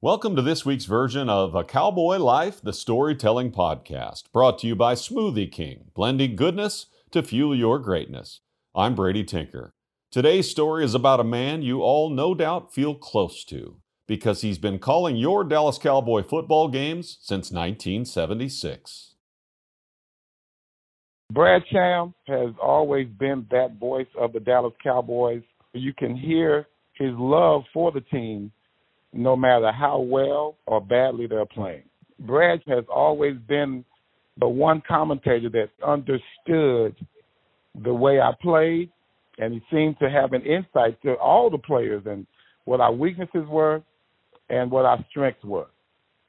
Welcome to this week's version of A Cowboy Life, the storytelling podcast, brought to you by Smoothie King, blending goodness to fuel your greatness. I'm Brady Tinker. Today's story is about a man you all no doubt feel close to because he's been calling your Dallas Cowboy football games since 1976. Brad Sham has always been that voice of the Dallas Cowboys. You can hear his love for the team no matter how well or badly they're playing. Brad has always been the one commentator that understood the way I played, and he seemed to have an insight to all the players and what our weaknesses were and what our strengths were.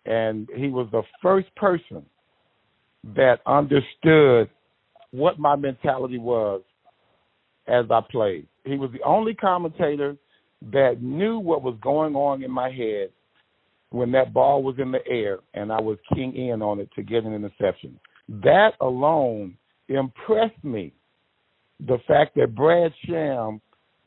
And he was the first person that understood what my mentality was as I played. He was the only commentator that knew what was going on in my head when that ball was in the air and I was keying in on it to get an interception. That alone impressed me. The fact that Brad Sham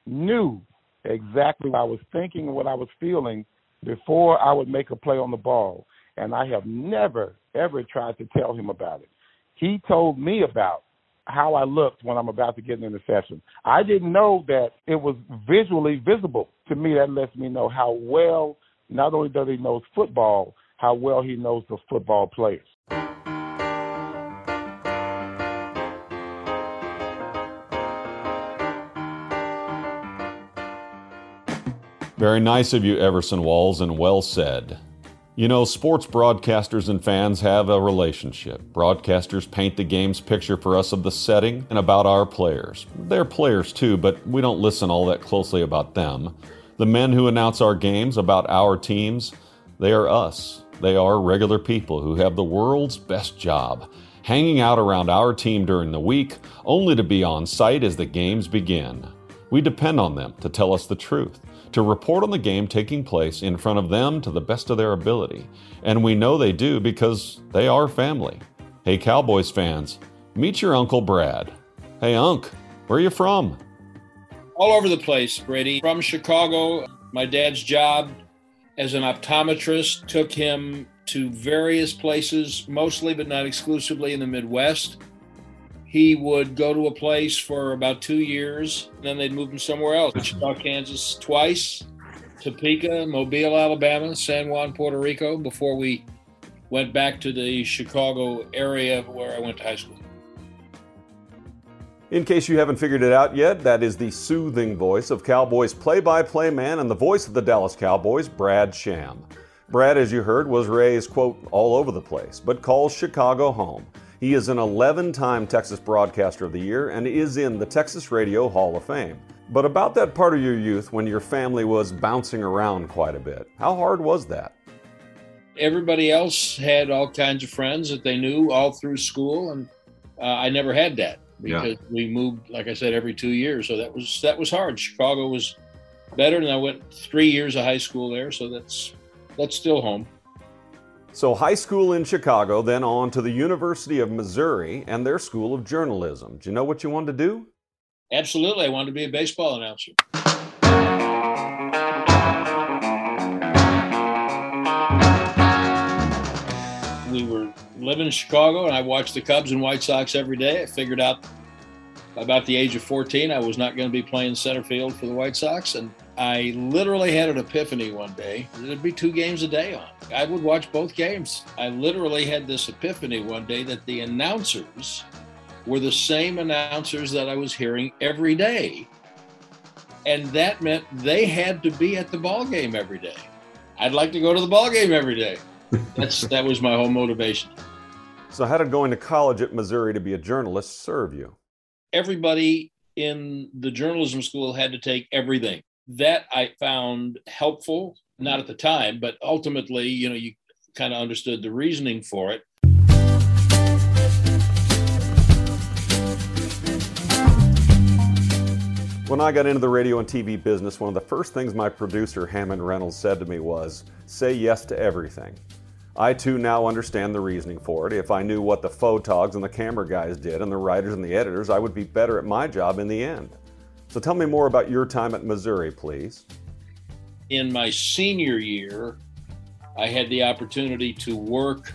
knew exactly what I was thinking and what I was feeling before I would make a play on the ball. And I have never, ever tried to tell him about it. He told me about how I looked when I'm about to get an interception. I didn't know that it was visually visible. To me, that lets me know how well, not only does he know football, how well he knows the football players. Very nice of you, Everson Walls, and well said. You know, sports broadcasters and fans have a relationship. Broadcasters paint the game's picture for us of the setting and about our players. They're players too, but we don't listen all that closely about them. The men who announce our games about our teams, they are us. They are regular people who have the world's best job, hanging out around our team during the week, only to be on site as the games begin. We depend on them to tell us the truth to report on the game taking place in front of them to the best of their ability. And we know they do because they are family. Hey, Cowboys fans, meet your Uncle Brad. Hey, Unc, where are you from? All over the place, Brady. From Chicago, my dad's job as an optometrist took him to various places, mostly but not exclusively in the Midwest he would go to a place for about two years, and then they'd move him somewhere else. Wichita, mm-hmm. Kansas twice, Topeka, Mobile, Alabama, San Juan, Puerto Rico, before we went back to the Chicago area where I went to high school. In case you haven't figured it out yet, that is the soothing voice of Cowboys play by play man and the voice of the Dallas Cowboys, Brad Sham. Brad, as you heard, was raised, quote, all over the place, but calls Chicago home. He is an 11 time Texas Broadcaster of the Year and is in the Texas Radio Hall of Fame. But about that part of your youth when your family was bouncing around quite a bit, how hard was that? Everybody else had all kinds of friends that they knew all through school, and uh, I never had that because yeah. we moved, like I said, every two years. So that was that was hard. Chicago was better, and I went three years of high school there, so that's that's still home. So, high school in Chicago, then on to the University of Missouri and their School of Journalism. Do you know what you wanted to do? Absolutely. I wanted to be a baseball announcer. We were living in Chicago, and I watched the Cubs and White Sox every day. I figured out about the age of 14 I was not going to be playing center field for the White Sox, and I literally had an epiphany one day. There'd be two games a day on. I would watch both games. I literally had this epiphany one day that the announcers were the same announcers that I was hearing every day. And that meant they had to be at the ball game every day. I'd like to go to the ball game every day. That's that was my whole motivation. So how did going to college at Missouri to be a journalist serve you? Everybody in the journalism school had to take everything that I found helpful, not at the time, but ultimately, you know, you kind of understood the reasoning for it. When I got into the radio and TV business, one of the first things my producer, Hammond Reynolds, said to me was, say yes to everything. I too now understand the reasoning for it. If I knew what the photogs and the camera guys did and the writers and the editors, I would be better at my job in the end. So tell me more about your time at Missouri, please. In my senior year, I had the opportunity to work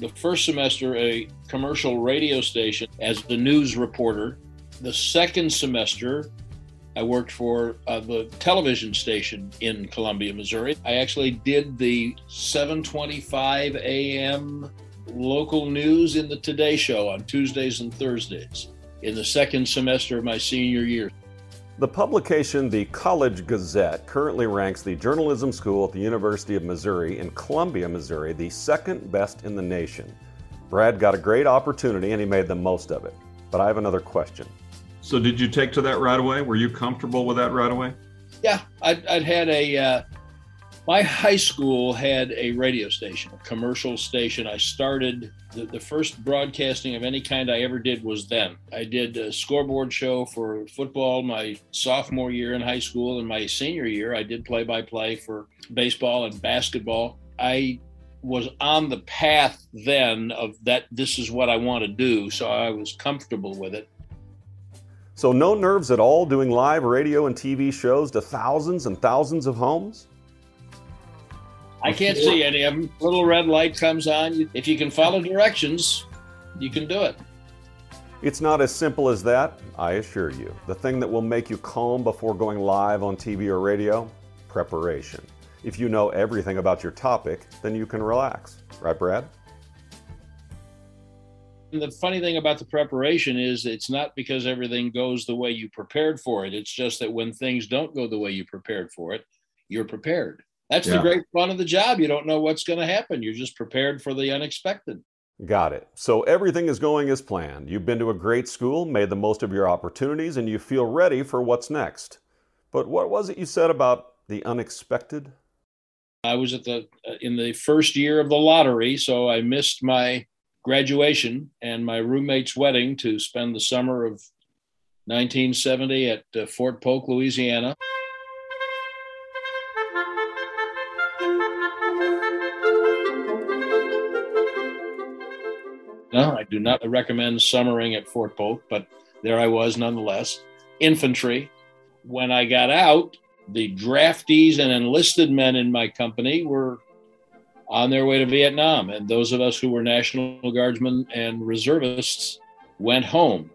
the first semester a commercial radio station as the news reporter. The second semester, I worked for uh, the television station in Columbia, Missouri. I actually did the 7:25 a.m. local news in the Today Show on Tuesdays and Thursdays in the second semester of my senior year. The publication, the College Gazette, currently ranks the journalism school at the University of Missouri in Columbia, Missouri, the second best in the nation. Brad got a great opportunity and he made the most of it. But I have another question. So, did you take to that right away? Were you comfortable with that right away? Yeah, I'd, I'd had a. Uh, my high school had a radio station, a commercial station. I started the, the first broadcasting of any kind I ever did was then. I did a scoreboard show for football my sophomore year in high school, and my senior year I did play by play for baseball and basketball. I was on the path then of that this is what I want to do, so I was comfortable with it. So, no nerves at all doing live radio and TV shows to thousands and thousands of homes? I can't see any of them. Little red light comes on. If you can follow directions, you can do it. It's not as simple as that, I assure you. The thing that will make you calm before going live on TV or radio? Preparation. If you know everything about your topic, then you can relax. Right, Brad? And the funny thing about the preparation is it's not because everything goes the way you prepared for it. It's just that when things don't go the way you prepared for it, you're prepared. That's yeah. the great fun of the job. You don't know what's going to happen. You're just prepared for the unexpected. Got it. So everything is going as planned. You've been to a great school, made the most of your opportunities, and you feel ready for what's next. But what was it you said about the unexpected? I was at the uh, in the first year of the lottery, so I missed my graduation and my roommate's wedding to spend the summer of 1970 at uh, Fort Polk, Louisiana. I do not recommend summering at Fort Polk, but there I was nonetheless. Infantry. When I got out, the draftees and enlisted men in my company were on their way to Vietnam. And those of us who were National Guardsmen and reservists went home.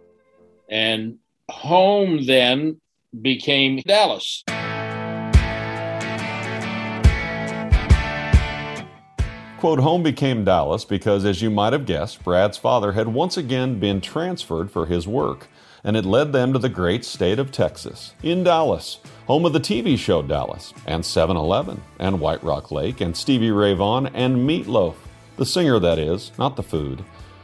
And home then became Dallas. Quote, home became Dallas because, as you might have guessed, Brad's father had once again been transferred for his work, and it led them to the great state of Texas, in Dallas, home of the TV show Dallas, and 7 Eleven, and White Rock Lake, and Stevie Ray Vaughan, and Meatloaf, the singer, that is, not the food.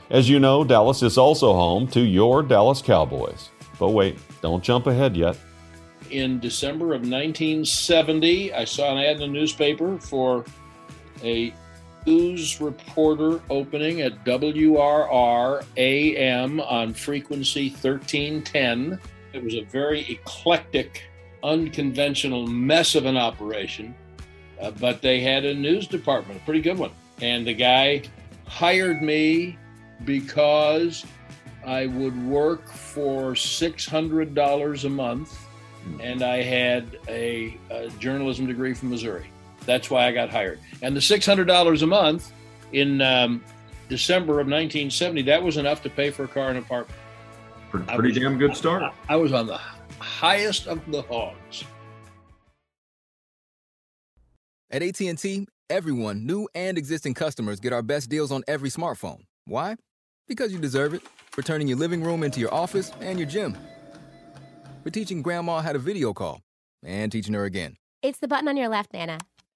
As you know, Dallas is also home to your Dallas Cowboys. But wait, don't jump ahead yet. In December of 1970, I saw an ad in the newspaper for a news reporter opening at WRR AM on frequency 1310. It was a very eclectic, unconventional mess of an operation, uh, but they had a news department, a pretty good one. And the guy hired me because I would work for $600 a month and I had a, a journalism degree from Missouri. That's why I got hired. And the $600 a month in um, December of 1970, that was enough to pay for a car and apartment. Pretty was, damn good start. I, I was on the highest of the hogs. At AT&T, everyone, new and existing customers, get our best deals on every smartphone. Why? Because you deserve it. For turning your living room into your office and your gym. For teaching grandma how to video call and teaching her again. It's the button on your left, Nana.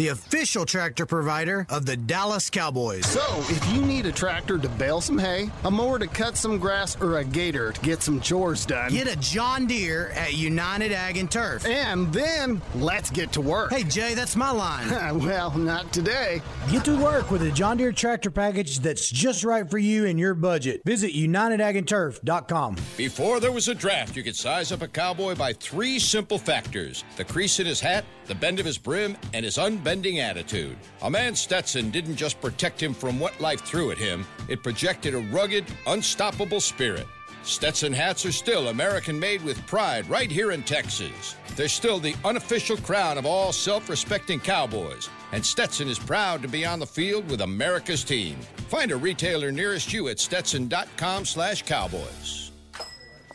The official tractor provider of the Dallas Cowboys. So, if you need a tractor to bale some hay, a mower to cut some grass, or a gator to get some chores done, get a John Deere at United Ag and Turf. And then let's get to work. Hey, Jay, that's my line. well, not today. Get to work with a John Deere tractor package that's just right for you and your budget. Visit UnitedAgAndTurf.com. Before there was a draft, you could size up a cowboy by three simple factors the crease in his hat, the bend of his brim, and his unbending attitude. A man Stetson didn't just protect him from what life threw at him, it projected a rugged, unstoppable spirit. Stetson hats are still American made with pride right here in Texas. They're still the unofficial crown of all self respecting cowboys, and Stetson is proud to be on the field with America's team. Find a retailer nearest you at stetson.com slash cowboys.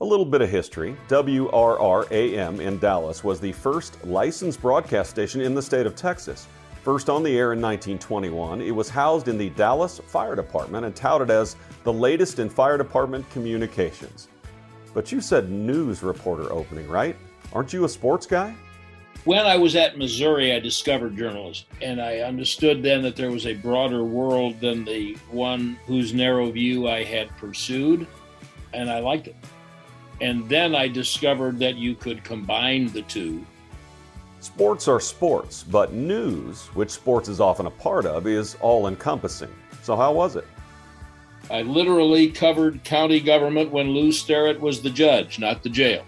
A little bit of history. WRRAM in Dallas was the first licensed broadcast station in the state of Texas. First on the air in 1921, it was housed in the Dallas Fire Department and touted as the latest in fire department communications. But you said news reporter opening, right? Aren't you a sports guy? When I was at Missouri, I discovered journalism, and I understood then that there was a broader world than the one whose narrow view I had pursued, and I liked it. And then I discovered that you could combine the two Sports are sports, but news, which sports is often a part of, is all encompassing. So, how was it? I literally covered county government when Lew Sterrett was the judge, not the jail.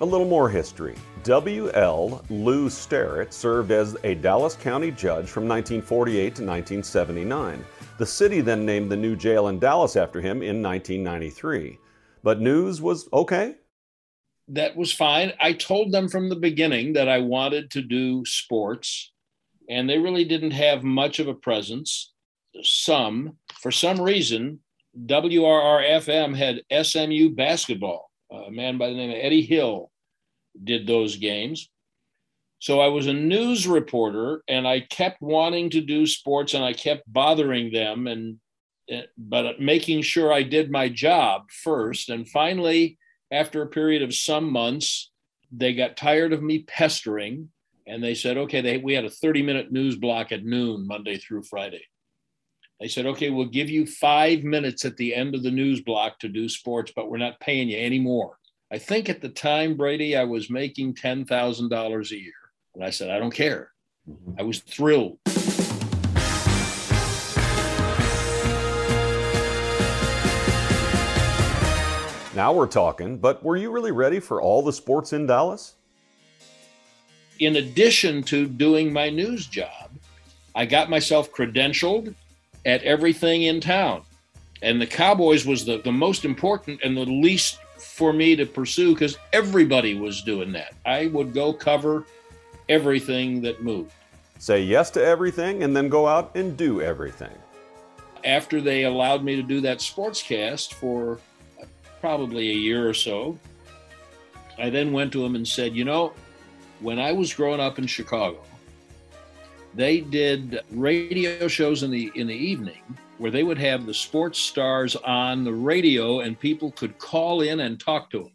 A little more history. W.L. Lew Sterrett served as a Dallas County judge from 1948 to 1979. The city then named the new jail in Dallas after him in 1993. But news was okay? that was fine. I told them from the beginning that I wanted to do sports, and they really didn't have much of a presence. Some, for some reason, WRRFM had SMU basketball. A man by the name of Eddie Hill did those games. So I was a news reporter, and I kept wanting to do sports, and I kept bothering them, and Eh, but making sure I did my job first. And finally, after a period of some months, they got tired of me pestering and they said, okay, they, we had a 30 minute news block at noon, Monday through Friday. They said, okay, we'll give you five minutes at the end of the news block to do sports, but we're not paying you anymore. I think at the time, Brady, I was making $10,000 a year. And I said, I don't care. Mm-hmm. I was thrilled. Now we're talking, but were you really ready for all the sports in Dallas? In addition to doing my news job, I got myself credentialed at everything in town. And the Cowboys was the, the most important and the least for me to pursue because everybody was doing that. I would go cover everything that moved. Say yes to everything and then go out and do everything. After they allowed me to do that sportscast for probably a year or so, I then went to him and said, You know, when I was growing up in Chicago, they did radio shows in the in the evening where they would have the sports stars on the radio and people could call in and talk to them.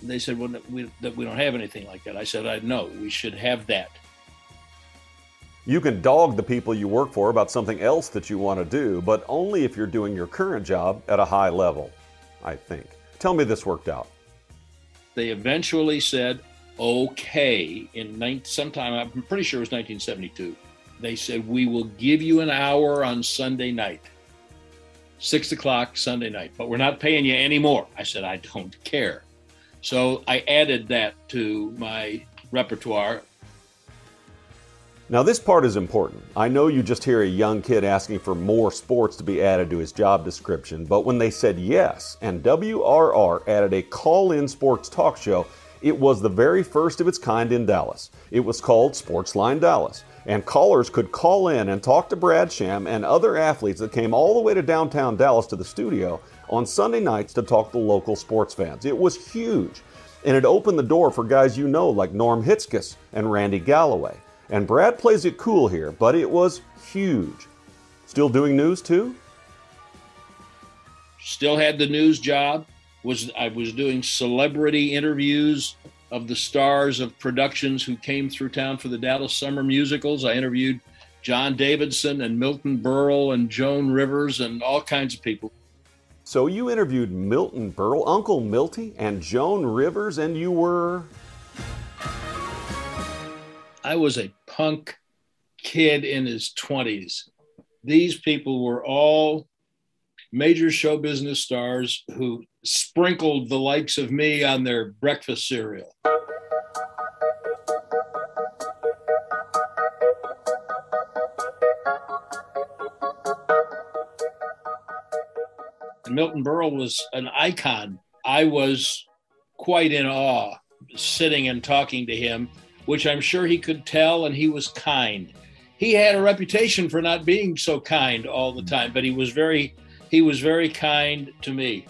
And they said, "Well, we, that we don't have anything like that." I said, "I know. We should have that." You can dog the people you work for about something else that you want to do, but only if you're doing your current job at a high level, I think. Tell me this worked out. They eventually said, okay, in sometime, I'm pretty sure it was 1972. They said, we will give you an hour on Sunday night, six o'clock Sunday night, but we're not paying you anymore. I said, I don't care. So I added that to my repertoire now, this part is important. I know you just hear a young kid asking for more sports to be added to his job description, but when they said yes and WRR added a call in sports talk show, It was the very first of its kind in Dallas. It was called Sportsline Dallas, and callers could call in and talk to Brad Sham and other athletes that came all the way to downtown Dallas to the studio on Sunday nights to talk to local sports fans. It was huge, and it opened the door for guys you know like Norm Hitzges and Randy Galloway. And Brad plays it cool here, but it was huge. Still doing news too? Still had the news job. Was I was doing celebrity interviews of the stars of productions who came through town for the Dallas summer musicals. I interviewed John Davidson and Milton Berle and Joan Rivers and all kinds of people. So you interviewed Milton Berle, Uncle Milty, and Joan Rivers, and you were. I was a punk kid in his 20s. These people were all major show business stars who sprinkled the likes of me on their breakfast cereal. Milton Berle was an icon. I was quite in awe sitting and talking to him, which I'm sure he could tell, and he was kind. He had a reputation for not being so kind all the time, but he was very he was very kind to me.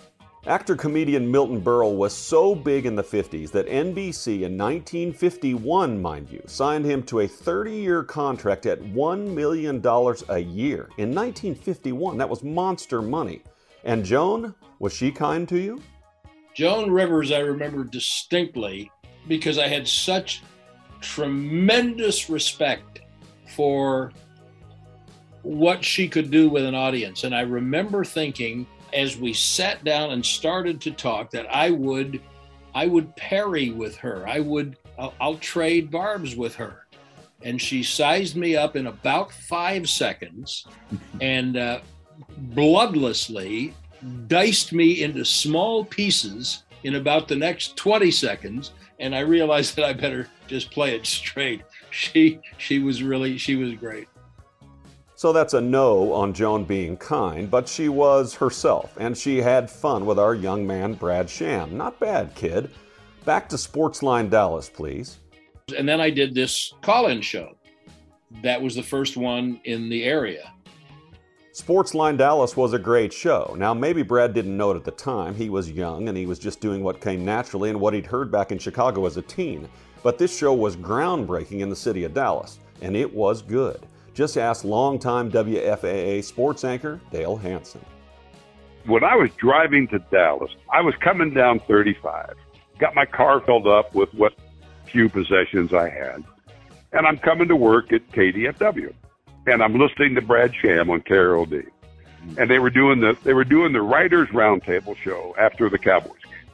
Actor comedian Milton Berle was so big in the 50s that NBC in 1951, mind you, signed him to a 30 year contract at $1 million a year. In 1951, that was monster money. And Joan, was she kind to you? Joan Rivers, I remember distinctly because I had such tremendous respect for what she could do with an audience. And I remember thinking as we sat down and started to talk that I would I would parry with her. I would I'll, I'll trade barbs with her. And she sized me up in about five seconds and uh, bloodlessly diced me into small pieces in about the next 20 seconds and i realized that i better just play it straight she she was really she was great so that's a no on Joan being kind, but she was herself, and she had fun with our young man, Brad Sham. Not bad, kid. Back to Sportsline Dallas, please. And then I did this call in show. That was the first one in the area. Sportsline Dallas was a great show. Now, maybe Brad didn't know it at the time. He was young and he was just doing what came naturally and what he'd heard back in Chicago as a teen. But this show was groundbreaking in the city of Dallas, and it was good. Just ask longtime WFAA sports anchor Dale Hansen. When I was driving to Dallas, I was coming down 35, got my car filled up with what few possessions I had, and I'm coming to work at KDFW, and I'm listening to Brad Sham on KRLD, and they were doing the they were doing the writers roundtable show after the Cowboys game,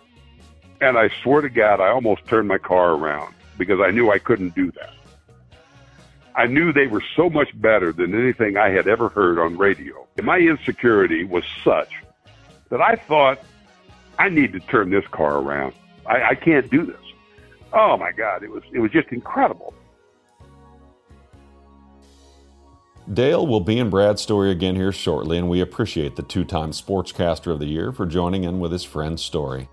and I swear to God, I almost turned my car around because I knew I couldn't do that. I knew they were so much better than anything I had ever heard on radio. And my insecurity was such that I thought, I need to turn this car around. I, I can't do this. Oh my God, it was it was just incredible. Dale will be in Brad's story again here shortly, and we appreciate the two time Sportscaster of the Year for joining in with his friend's story.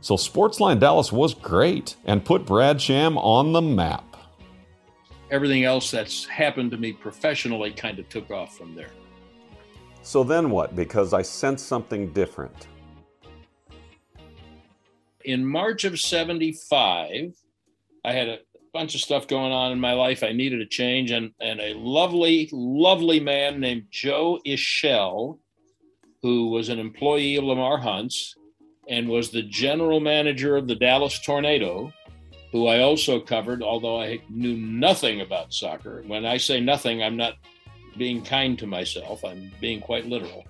So, Sportsline Dallas was great and put Brad Sham on the map everything else that's happened to me professionally kind of took off from there. So then what? Because I sensed something different. In March of 75, I had a bunch of stuff going on in my life. I needed a change, and, and a lovely, lovely man named Joe Ishell, who was an employee of Lamar Hunt's and was the general manager of the Dallas Tornado, who I also covered, although I knew nothing about soccer. When I say nothing, I'm not being kind to myself, I'm being quite literal.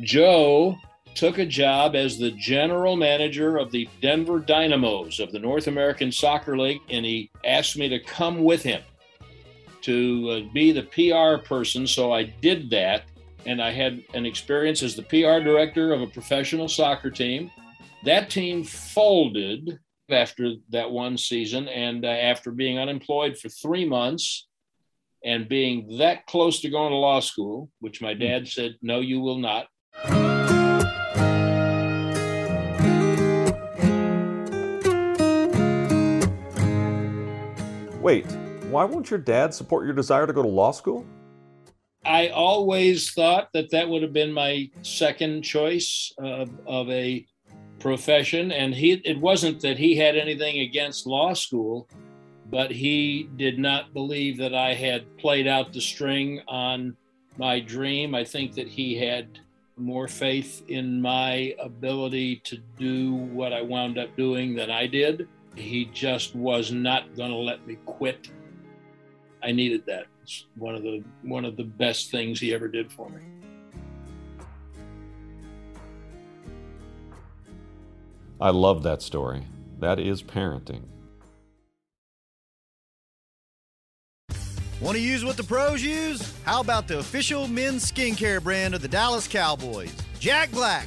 Joe took a job as the general manager of the Denver Dynamos of the North American Soccer League, and he asked me to come with him to uh, be the PR person. So I did that, and I had an experience as the PR director of a professional soccer team. That team folded after that one season. And uh, after being unemployed for three months and being that close to going to law school, which my dad said, no, you will not. Wait, why won't your dad support your desire to go to law school? I always thought that that would have been my second choice of, of a profession. And he, it wasn't that he had anything against law school, but he did not believe that I had played out the string on my dream. I think that he had more faith in my ability to do what I wound up doing than I did. He just was not going to let me quit. I needed that. It's one of the one of the best things he ever did for me. I love that story. That is parenting. Want to use what the pros use? How about the official men's skincare brand of the Dallas Cowboys? Jack Black.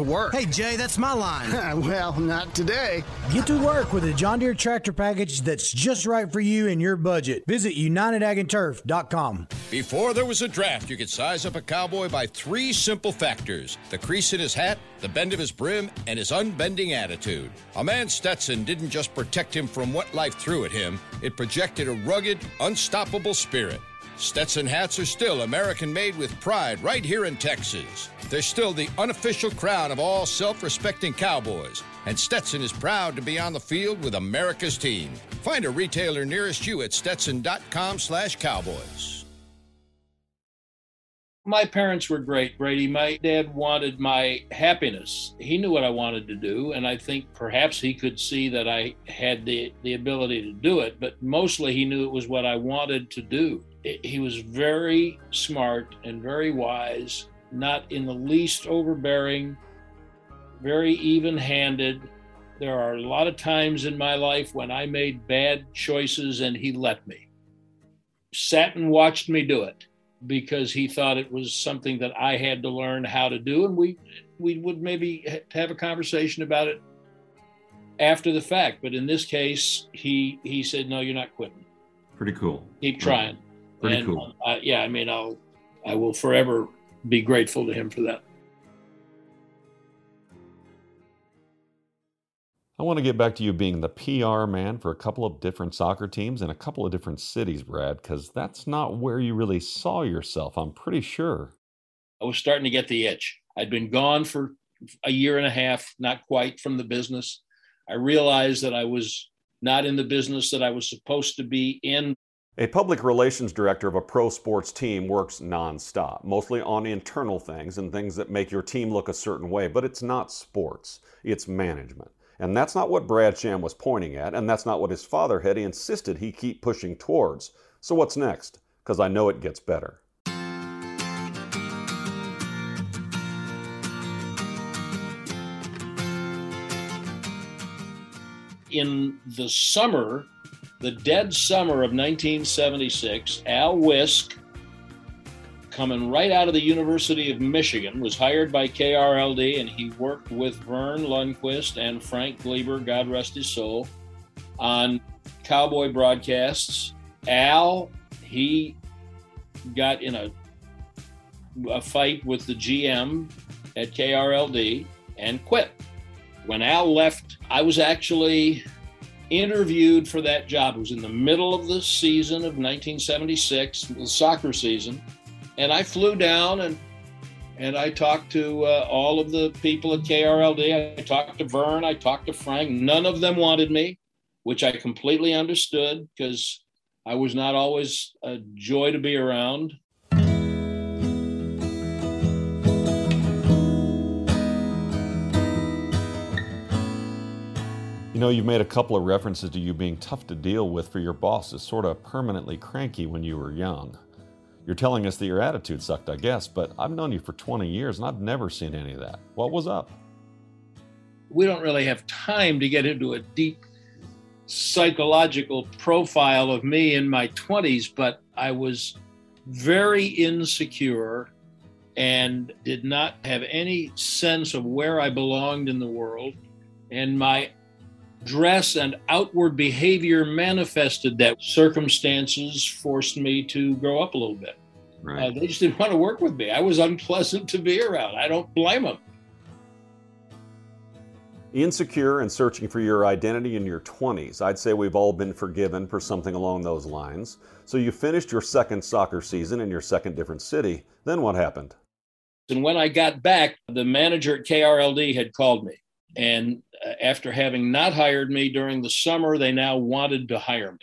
to work. Hey, Jay, that's my line. well, not today. Get to work with a John Deere tractor package that's just right for you and your budget. Visit UnitedAgAndTurf.com. Before there was a draft, you could size up a cowboy by three simple factors the crease in his hat, the bend of his brim, and his unbending attitude. A man Stetson didn't just protect him from what life threw at him, it projected a rugged, unstoppable spirit. Stetson hats are still American made with pride right here in Texas. They're still the unofficial crown of all self respecting cowboys, and Stetson is proud to be on the field with America's team. Find a retailer nearest you at stetson.com slash cowboys. My parents were great, Brady. My dad wanted my happiness. He knew what I wanted to do, and I think perhaps he could see that I had the, the ability to do it, but mostly he knew it was what I wanted to do. He was very smart and very wise, not in the least overbearing, very even handed. There are a lot of times in my life when I made bad choices and he let me. Sat and watched me do it because he thought it was something that I had to learn how to do, and we we would maybe have a conversation about it after the fact. But in this case, he he said, "No, you're not quitting. Pretty cool. Keep trying." Pretty and, cool. Uh, yeah, I mean, I'll I will forever be grateful to him for that. I want to get back to you being the PR man for a couple of different soccer teams in a couple of different cities, Brad, because that's not where you really saw yourself, I'm pretty sure. I was starting to get the itch. I'd been gone for a year and a half, not quite from the business. I realized that I was not in the business that I was supposed to be in. A public relations director of a pro sports team works nonstop, mostly on internal things and things that make your team look a certain way, but it's not sports, it's management. And that's not what Brad Sham was pointing at, and that's not what his father had insisted he keep pushing towards. So what's next? Because I know it gets better. In the summer, the dead summer of 1976, Al Wisk coming right out of the University of Michigan, was hired by KRLD, and he worked with Verne Lundquist and Frank Glieber, God rest his soul, on cowboy broadcasts. Al, he got in a, a fight with the GM at KRLD and quit. When Al left, I was actually interviewed for that job. It was in the middle of the season of 1976, the soccer season, and I flew down and and I talked to uh, all of the people at KRLD. I talked to Verne, I talked to Frank. None of them wanted me, which I completely understood because I was not always a joy to be around. You know, you've made a couple of references to you being tough to deal with for your bosses, sort of permanently cranky when you were young. You're telling us that your attitude sucked, I guess, but I've known you for 20 years and I've never seen any of that. What was up? We don't really have time to get into a deep psychological profile of me in my 20s, but I was very insecure and did not have any sense of where I belonged in the world. And my dress and outward behavior manifested that circumstances forced me to grow up a little bit. Right. Uh, they just didn't want to work with me. I was unpleasant to be around. I don't blame them. Insecure and searching for your identity in your 20s. I'd say we've all been forgiven for something along those lines. So you finished your second soccer season in your second different city. Then what happened? And when I got back, the manager at KRLD had called me and uh, after having not hired me during the summer, they now wanted to hire me.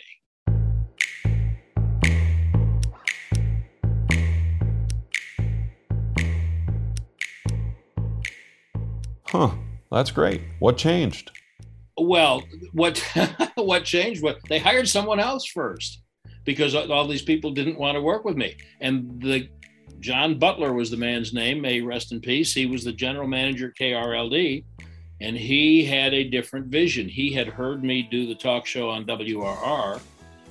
Huh. That's great. What changed? Well, what what changed? What they hired someone else first because all these people didn't want to work with me. And the John Butler was the man's name. May rest in peace. He was the general manager at KRLD, and he had a different vision. He had heard me do the talk show on WRR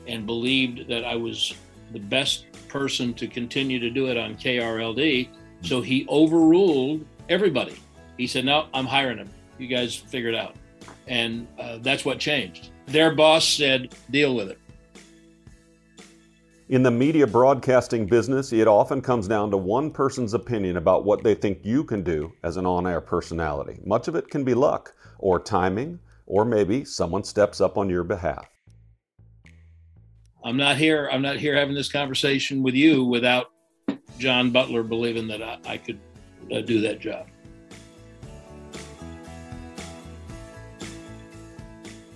and believed that I was the best person to continue to do it on KRLD. So he overruled everybody. He said, No, I'm hiring him. You guys figure it out. And uh, that's what changed. Their boss said, Deal with it. In the media broadcasting business, it often comes down to one person's opinion about what they think you can do as an on air personality. Much of it can be luck, or timing, or maybe someone steps up on your behalf. I'm not here. I'm not here having this conversation with you without John Butler believing that I, I could uh, do that job.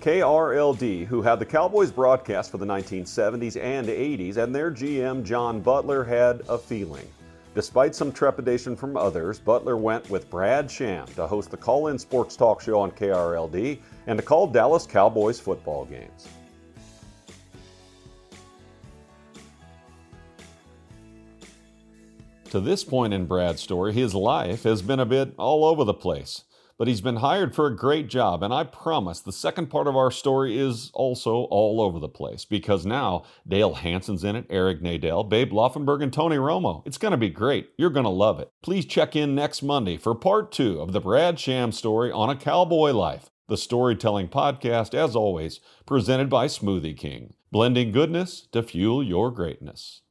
KRLD, who had the Cowboys broadcast for the 1970s and 80s, and their GM, John Butler, had a feeling. Despite some trepidation from others, Butler went with Brad Sham to host the call in sports talk show on KRLD and to call Dallas Cowboys football games. To this point in Brad's story, his life has been a bit all over the place but he's been hired for a great job. And I promise the second part of our story is also all over the place because now Dale Hansen's in it, Eric Nadel, Babe Laufenberg, and Tony Romo. It's going to be great. You're going to love it. Please check in next Monday for part two of the Brad Sham story on a cowboy life, the storytelling podcast, as always, presented by Smoothie King, blending goodness to fuel your greatness.